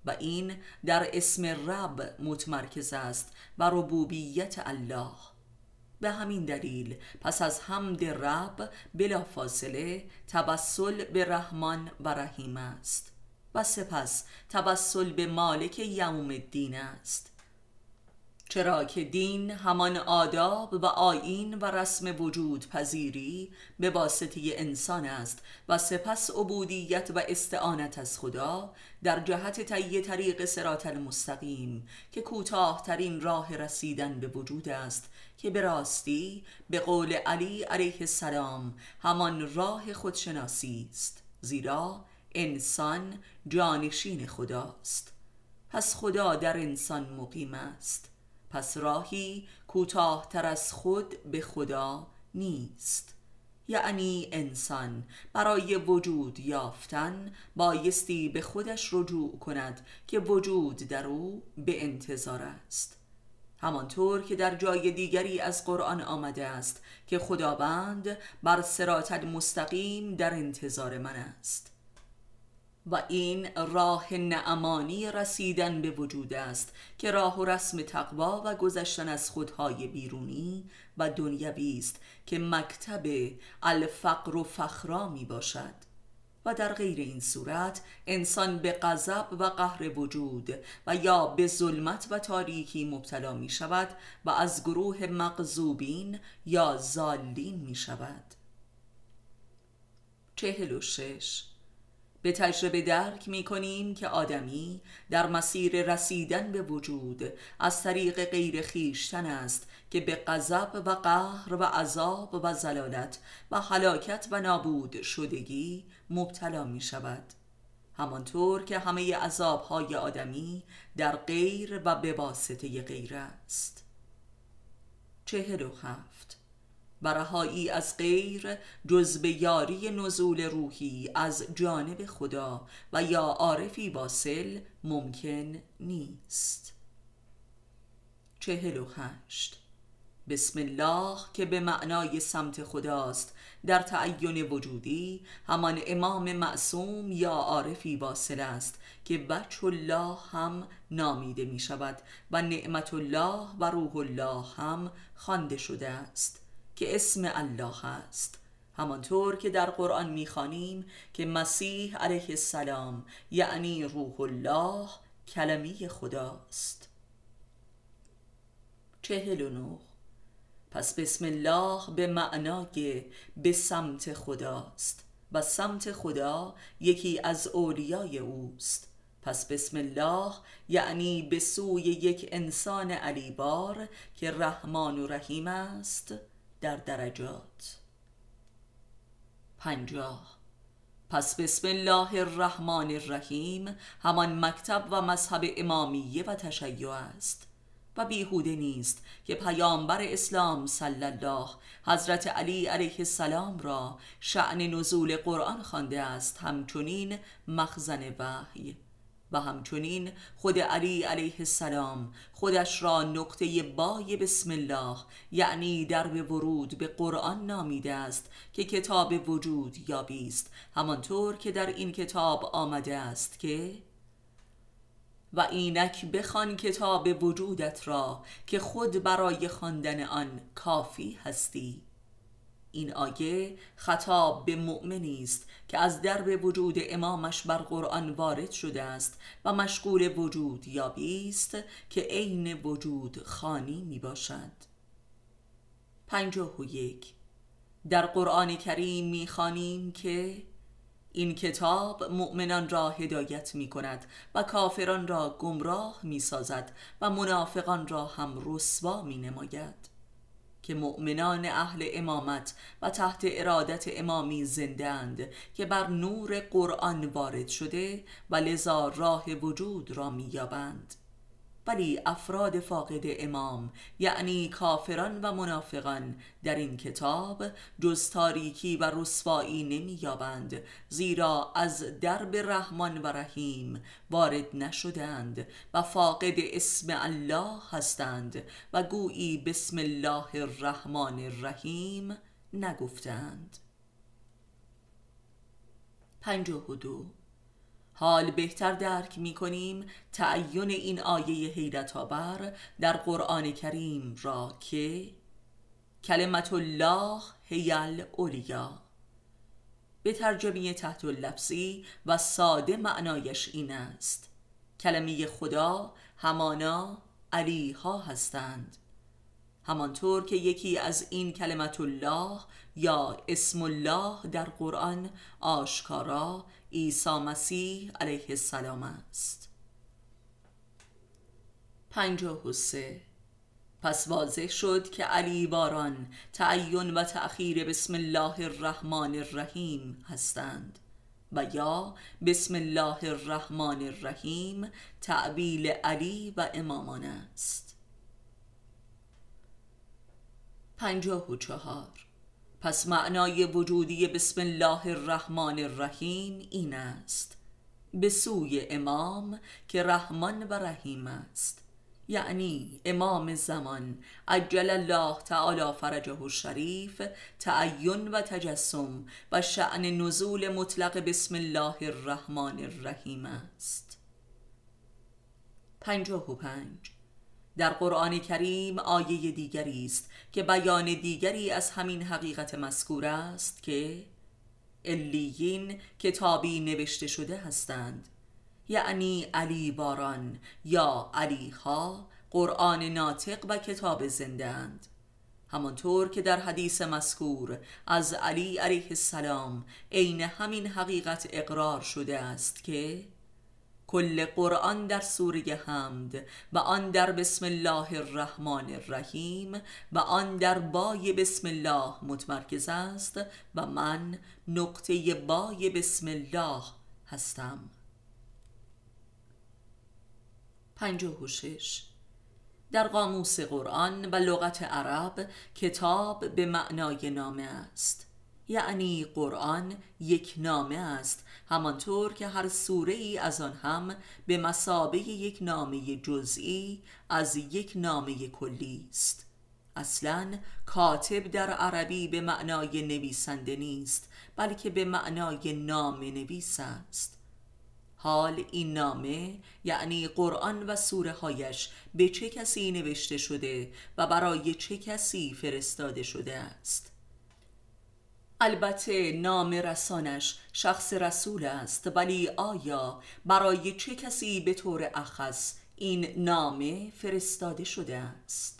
و این در اسم رب متمرکز است و ربوبیت الله. به همین دلیل پس از حمد رب بلا فاصله تبسل به رحمان و رحیم است. و سپس تبسل به مالک یوم الدین است. چرا که دین همان آداب و آیین و رسم وجود پذیری به واسطه انسان است و سپس عبودیت و استعانت از خدا در جهت طی طریق سرات المستقیم که کوتاهترین راه رسیدن به وجود است که به راستی به قول علی علیه السلام همان راه خودشناسی است زیرا انسان جانشین خداست. پس خدا در انسان مقیم است. پس راهی کوتاهتر از خود به خدا نیست. یعنی انسان برای وجود یافتن بایستی به خودش رجوع کند که وجود در او به انتظار است. همانطور که در جای دیگری از قرآن آمده است که خداوند بر سرات مستقیم در انتظار من است. و این راه نعمانی رسیدن به وجود است که راه و رسم تقوا و گذشتن از خودهای بیرونی و دنیوی است که مکتب الفقر و فخرا می باشد. و در غیر این صورت انسان به غضب و قهر وجود و یا به ظلمت و تاریکی مبتلا می شود و از گروه مغزوبین یا زالین می شود. چهل و شش به تجربه درک می کنیم که آدمی در مسیر رسیدن به وجود از طریق غیر خیشتن است که به غضب و قهر و عذاب و زلالت و حلاکت و نابود شدگی مبتلا می شود همانطور که همه عذابهای آدمی در غیر و به واسطه غیر است. چهل و هفت. و رهایی از غیر جز به یاری نزول روحی از جانب خدا و یا عارفی واصل ممکن نیست. چهل و هشت. بسم الله که به معنای سمت خداست. در تعین وجودی همان امام معصوم یا عارفی واصل است که بچه الله هم نامیده می شود و نعمت الله و روح الله هم خوانده شده است. که اسم الله است. همانطور که در قرآن می‌خوانیم که مسیح علیه السلام یعنی روح الله کلمی خداست. چهل و نو پس بسم الله به معنای به سمت خداست. و سمت خدا یکی از اولیای اوست. پس بسم الله یعنی به سوی یک انسان علیبار که رحمان و رحیم است. در درجات. پنجاه. پس بسم الله الرحمن الرحیم. همان مکتب و مذهب امامیه و تشیع است. و بیهوده نیست که پیامبر اسلام صلی الله حضرت علی علیه السلام را شعن نزول قرآن خوانده است. همچنین مخزن وحی. و همچنین خود علی علیه السلام خودش را نقطه بای بسم الله یعنی در به ورود به قرآن نامیده است که کتاب وجود یابی است همانطور که در این کتاب آمده است که و اینک بخوان کتاب وجودت را که خود برای خواندن آن کافی هستی. این آیه خطاب به مؤمنی است که از درب وجود امامش بر قرآن وارد شده است و مشغول وجود یابی است که عین وجود خانی می باشد. پنجاه و یک. در قرآن کریم می خانیم که این کتاب مؤمنان را هدایت می کند و کافران را گمراه می سازد و منافقان را هم رسوا می نماید. که مؤمنان اهل امامت و تحت ارادت امامی زندند که بر نور قرآن وارد شده و لذا راه وجود را مییابند. ولی افراد فاقد امام یعنی کافران و منافقان در این کتاب جز تاریکی و رسوایی نمییابند زیرا از درب رحمان و رحیم وارد نشدند و فاقد اسم الله هستند و گویی بسم الله الرحمن الرحیم نگفتند. پنجاه و دو حال بهتر درک می کنیم تعین این آیه حیرت آور در قرآن کریم را که کلمت الله هیل اولیا به ترجمه تحت اللفظی و ساده معنایش این است. کلمه خدا همانا علی ها هستند. همانطور که یکی از این کلمت الله یا اسم الله در قرآن آشکارا عیسی مسیح علیه السلام است. پنجاه و سه. پس واضح شد که علی باران تعین و تأخیر بسم الله الرحمن الرحیم هستند و یا بسم الله الرحمن الرحیم تعبیل علی و امامان است. پنجاه و چهار. پس معنای وجودی بسم الله الرحمن الرحیم این است. به سوی امام که رحمان و رحیم است. یعنی امام زمان عجل الله تعالی فرجه الشریف تعین و تجسم و شعن نزول مطلق بسم الله الرحمن الرحیم است. پنجاه و پنج. در قرآن کریم آیه دیگری است که بیان دیگری از همین حقیقت مذکور است که الیین کتابی نوشته شده هستند. یعنی علی باران یا علی ها قرآن ناطق و کتاب زنده اند. همانطور که در حدیث مذکور از علی علیه السلام عین همین حقیقت اقرار شده است که کل قرآن در سوره حمد و آن در بسم الله الرحمن الرحیم و آن در بای بسم الله متمرکز است و من نقطه بای بسم الله هستم. پنجه و شش. در قاموس قرآن و لغت عرب کتاب به معنای نامه است. یعنی قرآن یک نامه است. همانطور که هر سوره ای از آن هم به مسابه یک نامه جزئی از یک نامه کلی است. اصلا کاتب در عربی به معنای نویسنده نیست بلکه به معنای نامه نویس است. حال این نامه یعنی قرآن و سوره هایش به چه کسی نوشته شده و برای چه کسی فرستاده شده است؟ البته نام رسانش شخص رسول است ولی آیا برای چه کسی به طور اخص این نامه فرستاده شده است؟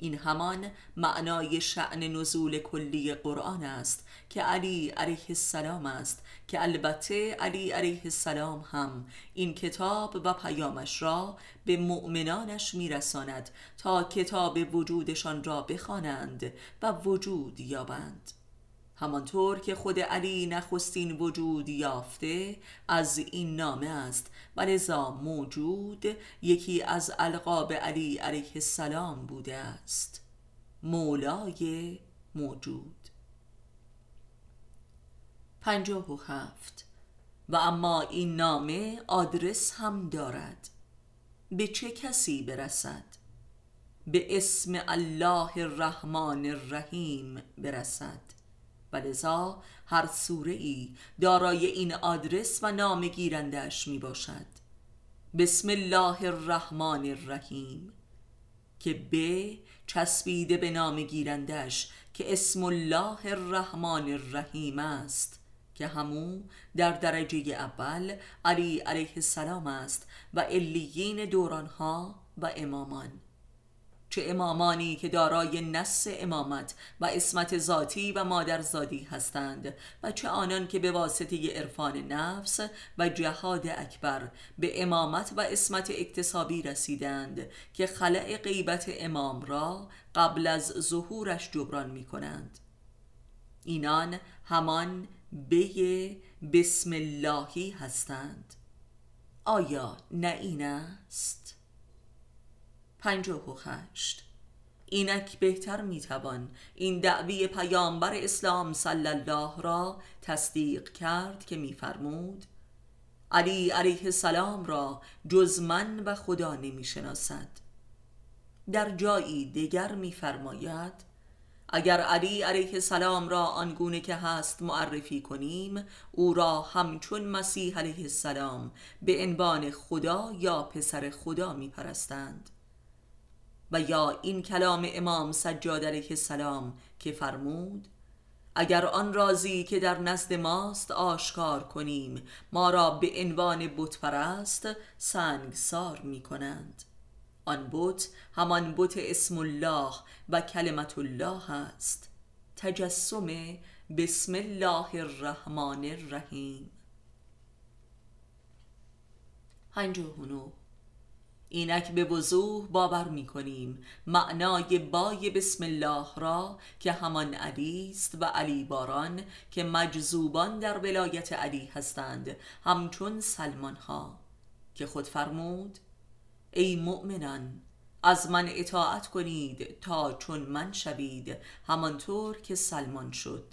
این همان معنای شعن نزول کلی قرآن است که علی علیه السلام است که البته علی علیه السلام هم این کتاب و پیامش را به مؤمنانش میرساند تا کتاب وجودشان را بخوانند و وجود یابند. همانطور که خود علی نخستین وجود یافته از این نامه است. و لذا موجود یکی از القاب علی علیه السلام بوده است. مولای موجود. پنجاه و هفت. و اما این نامه آدرس هم دارد. به چه کسی برسد؟ به اسم الله الرحمن الرحیم برسد. و لذا هر سوره ای دارای این آدرس و نام گیرندش می باشد بسم الله الرحمن الرحیم. که به چسبیده به نام گیرندش که اسم الله الرحمن الرحیم است که همو در درجه اول علی علیه السلام است و علیین دورانها و امامان. چه امامانی که دارای نس امامت و اسمت ذاتی و مادرزادی هستند و چه آنان که به واسطه عرفان نفس و جهاد اکبر به امامت و اسمت اکتسابی رسیدند که خلع غیبت امام را قبل از ظهورش جبران می کنند اینان همان به بسم اللهی هستند آیا نه این است؟ پنجاه و خشت اینک بهتر می‌توان این دعوی پیامبر اسلام صلی الله را تصدیق کرد که میفرمود علی علیه السلام را جز من و خدا نمی‌شناسد. در جایی دیگر میفرماید اگر علی علیه السلام را آنگونه که هست معرفی کنیم او را همچون مسیح علیه السلام به عنوان خدا یا پسر خدا میپرستند. و یا این کلام امام سجاد علیه السلام که فرمود اگر آن رازی که در نزد ماست آشکار کنیم ما را به عنوان بت پرست سنگسار می کنند آن بت همان بت اسم الله و کلمت الله است. تجسم بسم الله الرحمن الرحیم. هنجوهنو اینک به وضوح باور می کنیم معنای بای بسم الله را که همان علی است و علی باران که مجذوبان در ولایت علی هستند همچون سلمان ها که خود فرمود ای مؤمنان از من اطاعت کنید تا چون من شوید همانطور که سلمان شد.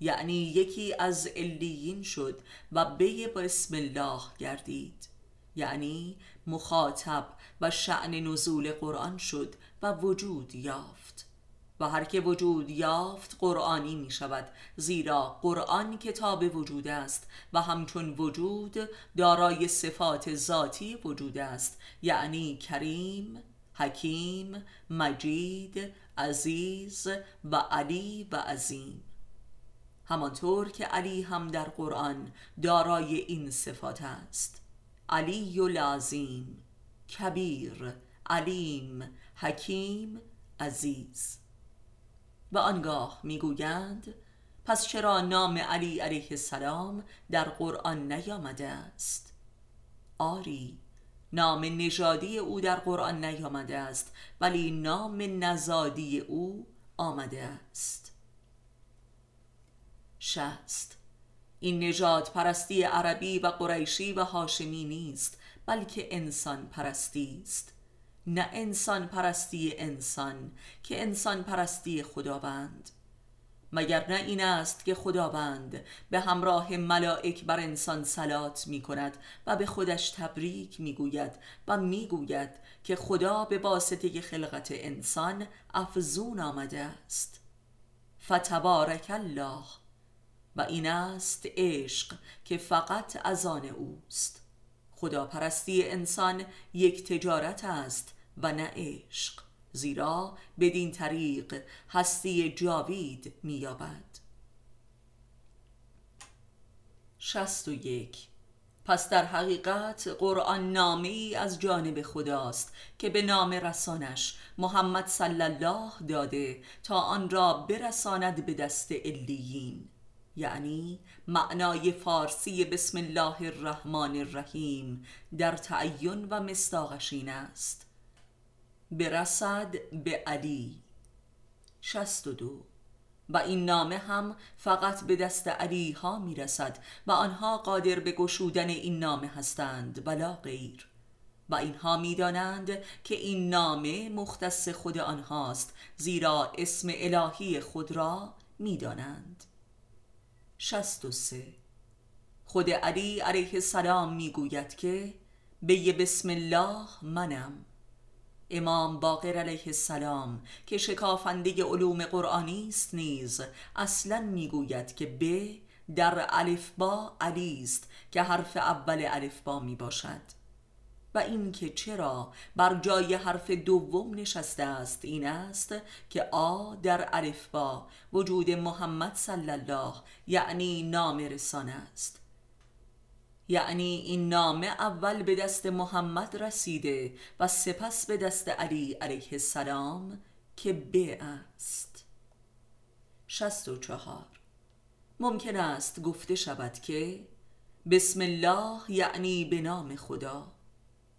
یعنی یکی از علیین شد و به بسم الله گردید. یعنی مخاطب و شعن نزول قرآن شد و وجود یافت. و هر که وجود یافت قرآنی می شود زیرا قرآن کتاب وجود است و همچون وجود دارای صفات ذاتی وجود است یعنی کریم حکیم مجید عزیز و علی و عظیم. همانطور که علی هم در قرآن دارای این صفات است. علی و لازیم کبیر علیم حکیم عزیز. و آنگاه می‌گویند پس چرا نام علی علیه السلام در قرآن نیامده است؟ آری نام نژادی او در قرآن نیامده است ولی نام نزادی او آمده است. شست این نجات پرستی عربی و قریشی و هاشمی نیست بلکه انسان پرستی است. نه انسان پرستی انسان که انسان پرستی خداوند. مگر نه این است که خداوند به همراه ملائک بر انسان سلات می کند و به خودش تبریک می گوید و می گوید که خدا به واسطه خلقت انسان افزون آمده است. فتبارک الله. و این است عشق که فقط از آن اوست. خداپرستی انسان یک تجارت است و نه عشق زیرا بدین طریق هستی جاوید مییابد. شست و یک. پس در حقیقت قرآن نامه ای از جانب خداست که به نام رسانش محمد صلی الله داده تا آن را برساند به دست علیین. یعنی معنای فارسی بسم الله الرحمن الرحیم در تعین و مستاقش این است. برسد به علی. شست و دو. و این نامه هم فقط به دست علی ها می رسد و آنها قادر به گشودن این نامه هستند ولا غیر. و اینها می‌دانند که این نامه مختص خود آنهاست زیرا اسم الهی خود را می‌دانند. شست و سه. خود علی علیه السلام می‌گوید که به بسم الله منم امام باقر علیه السلام که شکافنده علوم قرآنی است نیز اصلا می‌گوید که به در الفبا علی است که حرف اول الفبا می باشد و اینکه چرا بر جای حرف دوم نشسته است این است که آ در الفبا وجود محمد صلی الله یعنی نام رسانه است. یعنی این نامه اول به دست محمد رسیده و سپس به دست علی علیه السلام که به است. شست و چهار. ممکن است گفته شود که بسم الله یعنی به نام خدا.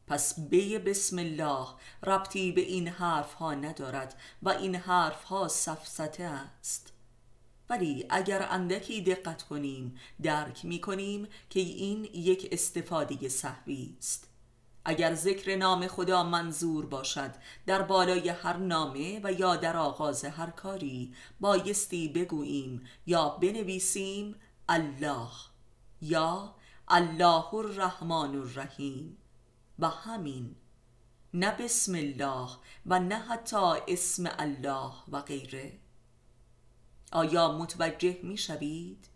پس به بسم الله ربطی به این حرف ها ندارد و این حرف ها سفسته است. ولی اگر اندکی دقت کنیم درک می کنیم که این یک استفاده صحوی است. اگر ذکر نام خدا منظور باشد در بالای هر نامه و یا در آغاز هر کاری بایستی بگوییم یا بنویسیم الله یا الله الرحمن الرحیم. و همین نه بسم الله و نه حتی اسم الله و غیره. آیا متوجه می شوید؟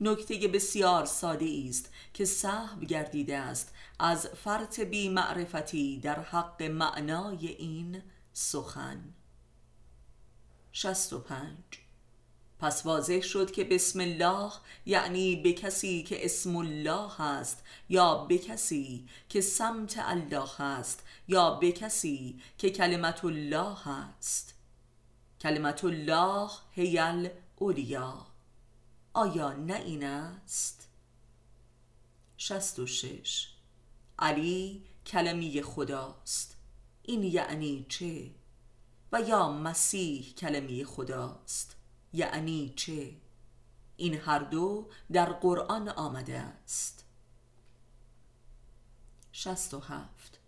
نکته بسیار ساده است که صحب گردیده است از فرط بی معرفتی در حق معنای این سخن. 65 پس واضح شد که بسم الله یعنی به کسی که اسم الله هست یا به کسی که سمت الله هست یا به کسی که کلمت الله هست. کلمت الله هیل اولیا. آیا نه این است؟ 66 علی کلمی خداست. این یعنی چه؟ و یا مسیح کلمی خداست. یعنی چه؟ این هر دو در قرآن آمده است. 67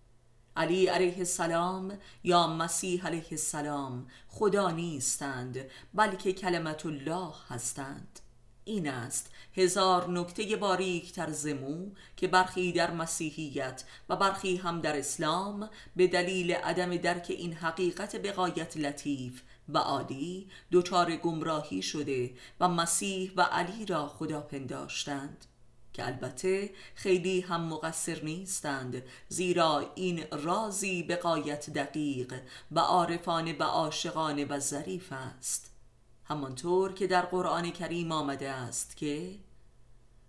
علی علیه السلام یا مسیح علیه السلام خدا نیستند بلکه کلمت الله هستند. این است هزار نکته باریک تر زمو که برخی در مسیحیت و برخی هم در اسلام به دلیل عدم درک این حقیقت بقایت لطیف و عالی دچار گمراهی شده و مسیح و علی را خدا پنداشتند که البته خیلی هم مقصر نیستند زیرا این رازی بقایت دقیق و عارفانه و عاشقانه و ظریف است. همانطور که در قرآن کریم آمده است که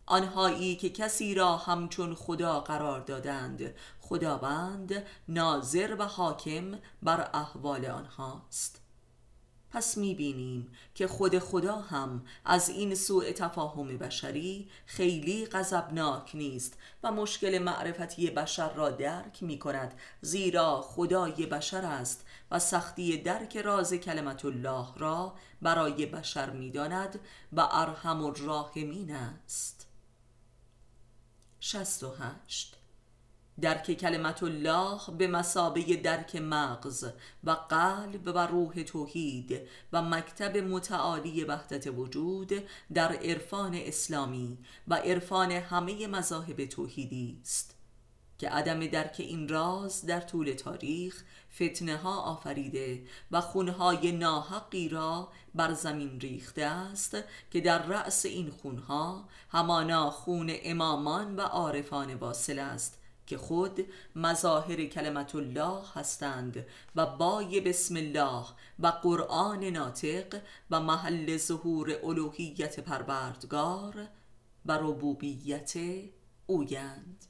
آنهایی که کسی را همچون خدا قرار دادند خداوند ناظر و حاکم بر احوال آنهاست. پس می‌بینیم که خود خدا هم از این سوء تفاهم بشری خیلی غضبناک نیست و مشکل معرفتی بشر را درک می کند زیرا خدای بشر است و سختی درک راز کلمت الله را برای بشر می‌داند و ارحم الراحمین است. 68 درک کلمت الله به مسابه درک مغز و قلب و روح توحید و مکتب متعالی وحدت وجود در عرفان اسلامی و عرفان همه مذاهب توحیدی است که عدم درک این راز در طول تاریخ فتنه ها آفریده و خونهای ناحقی را بر زمین ریخته است که در رأس این خونها همانا خون امامان و عارفان واصل است که خود مظاهر کلمت الله هستند و بای بسم الله و قرآن ناطق و محل ظهور الوهیت پروردگار و ربوبیت اویند.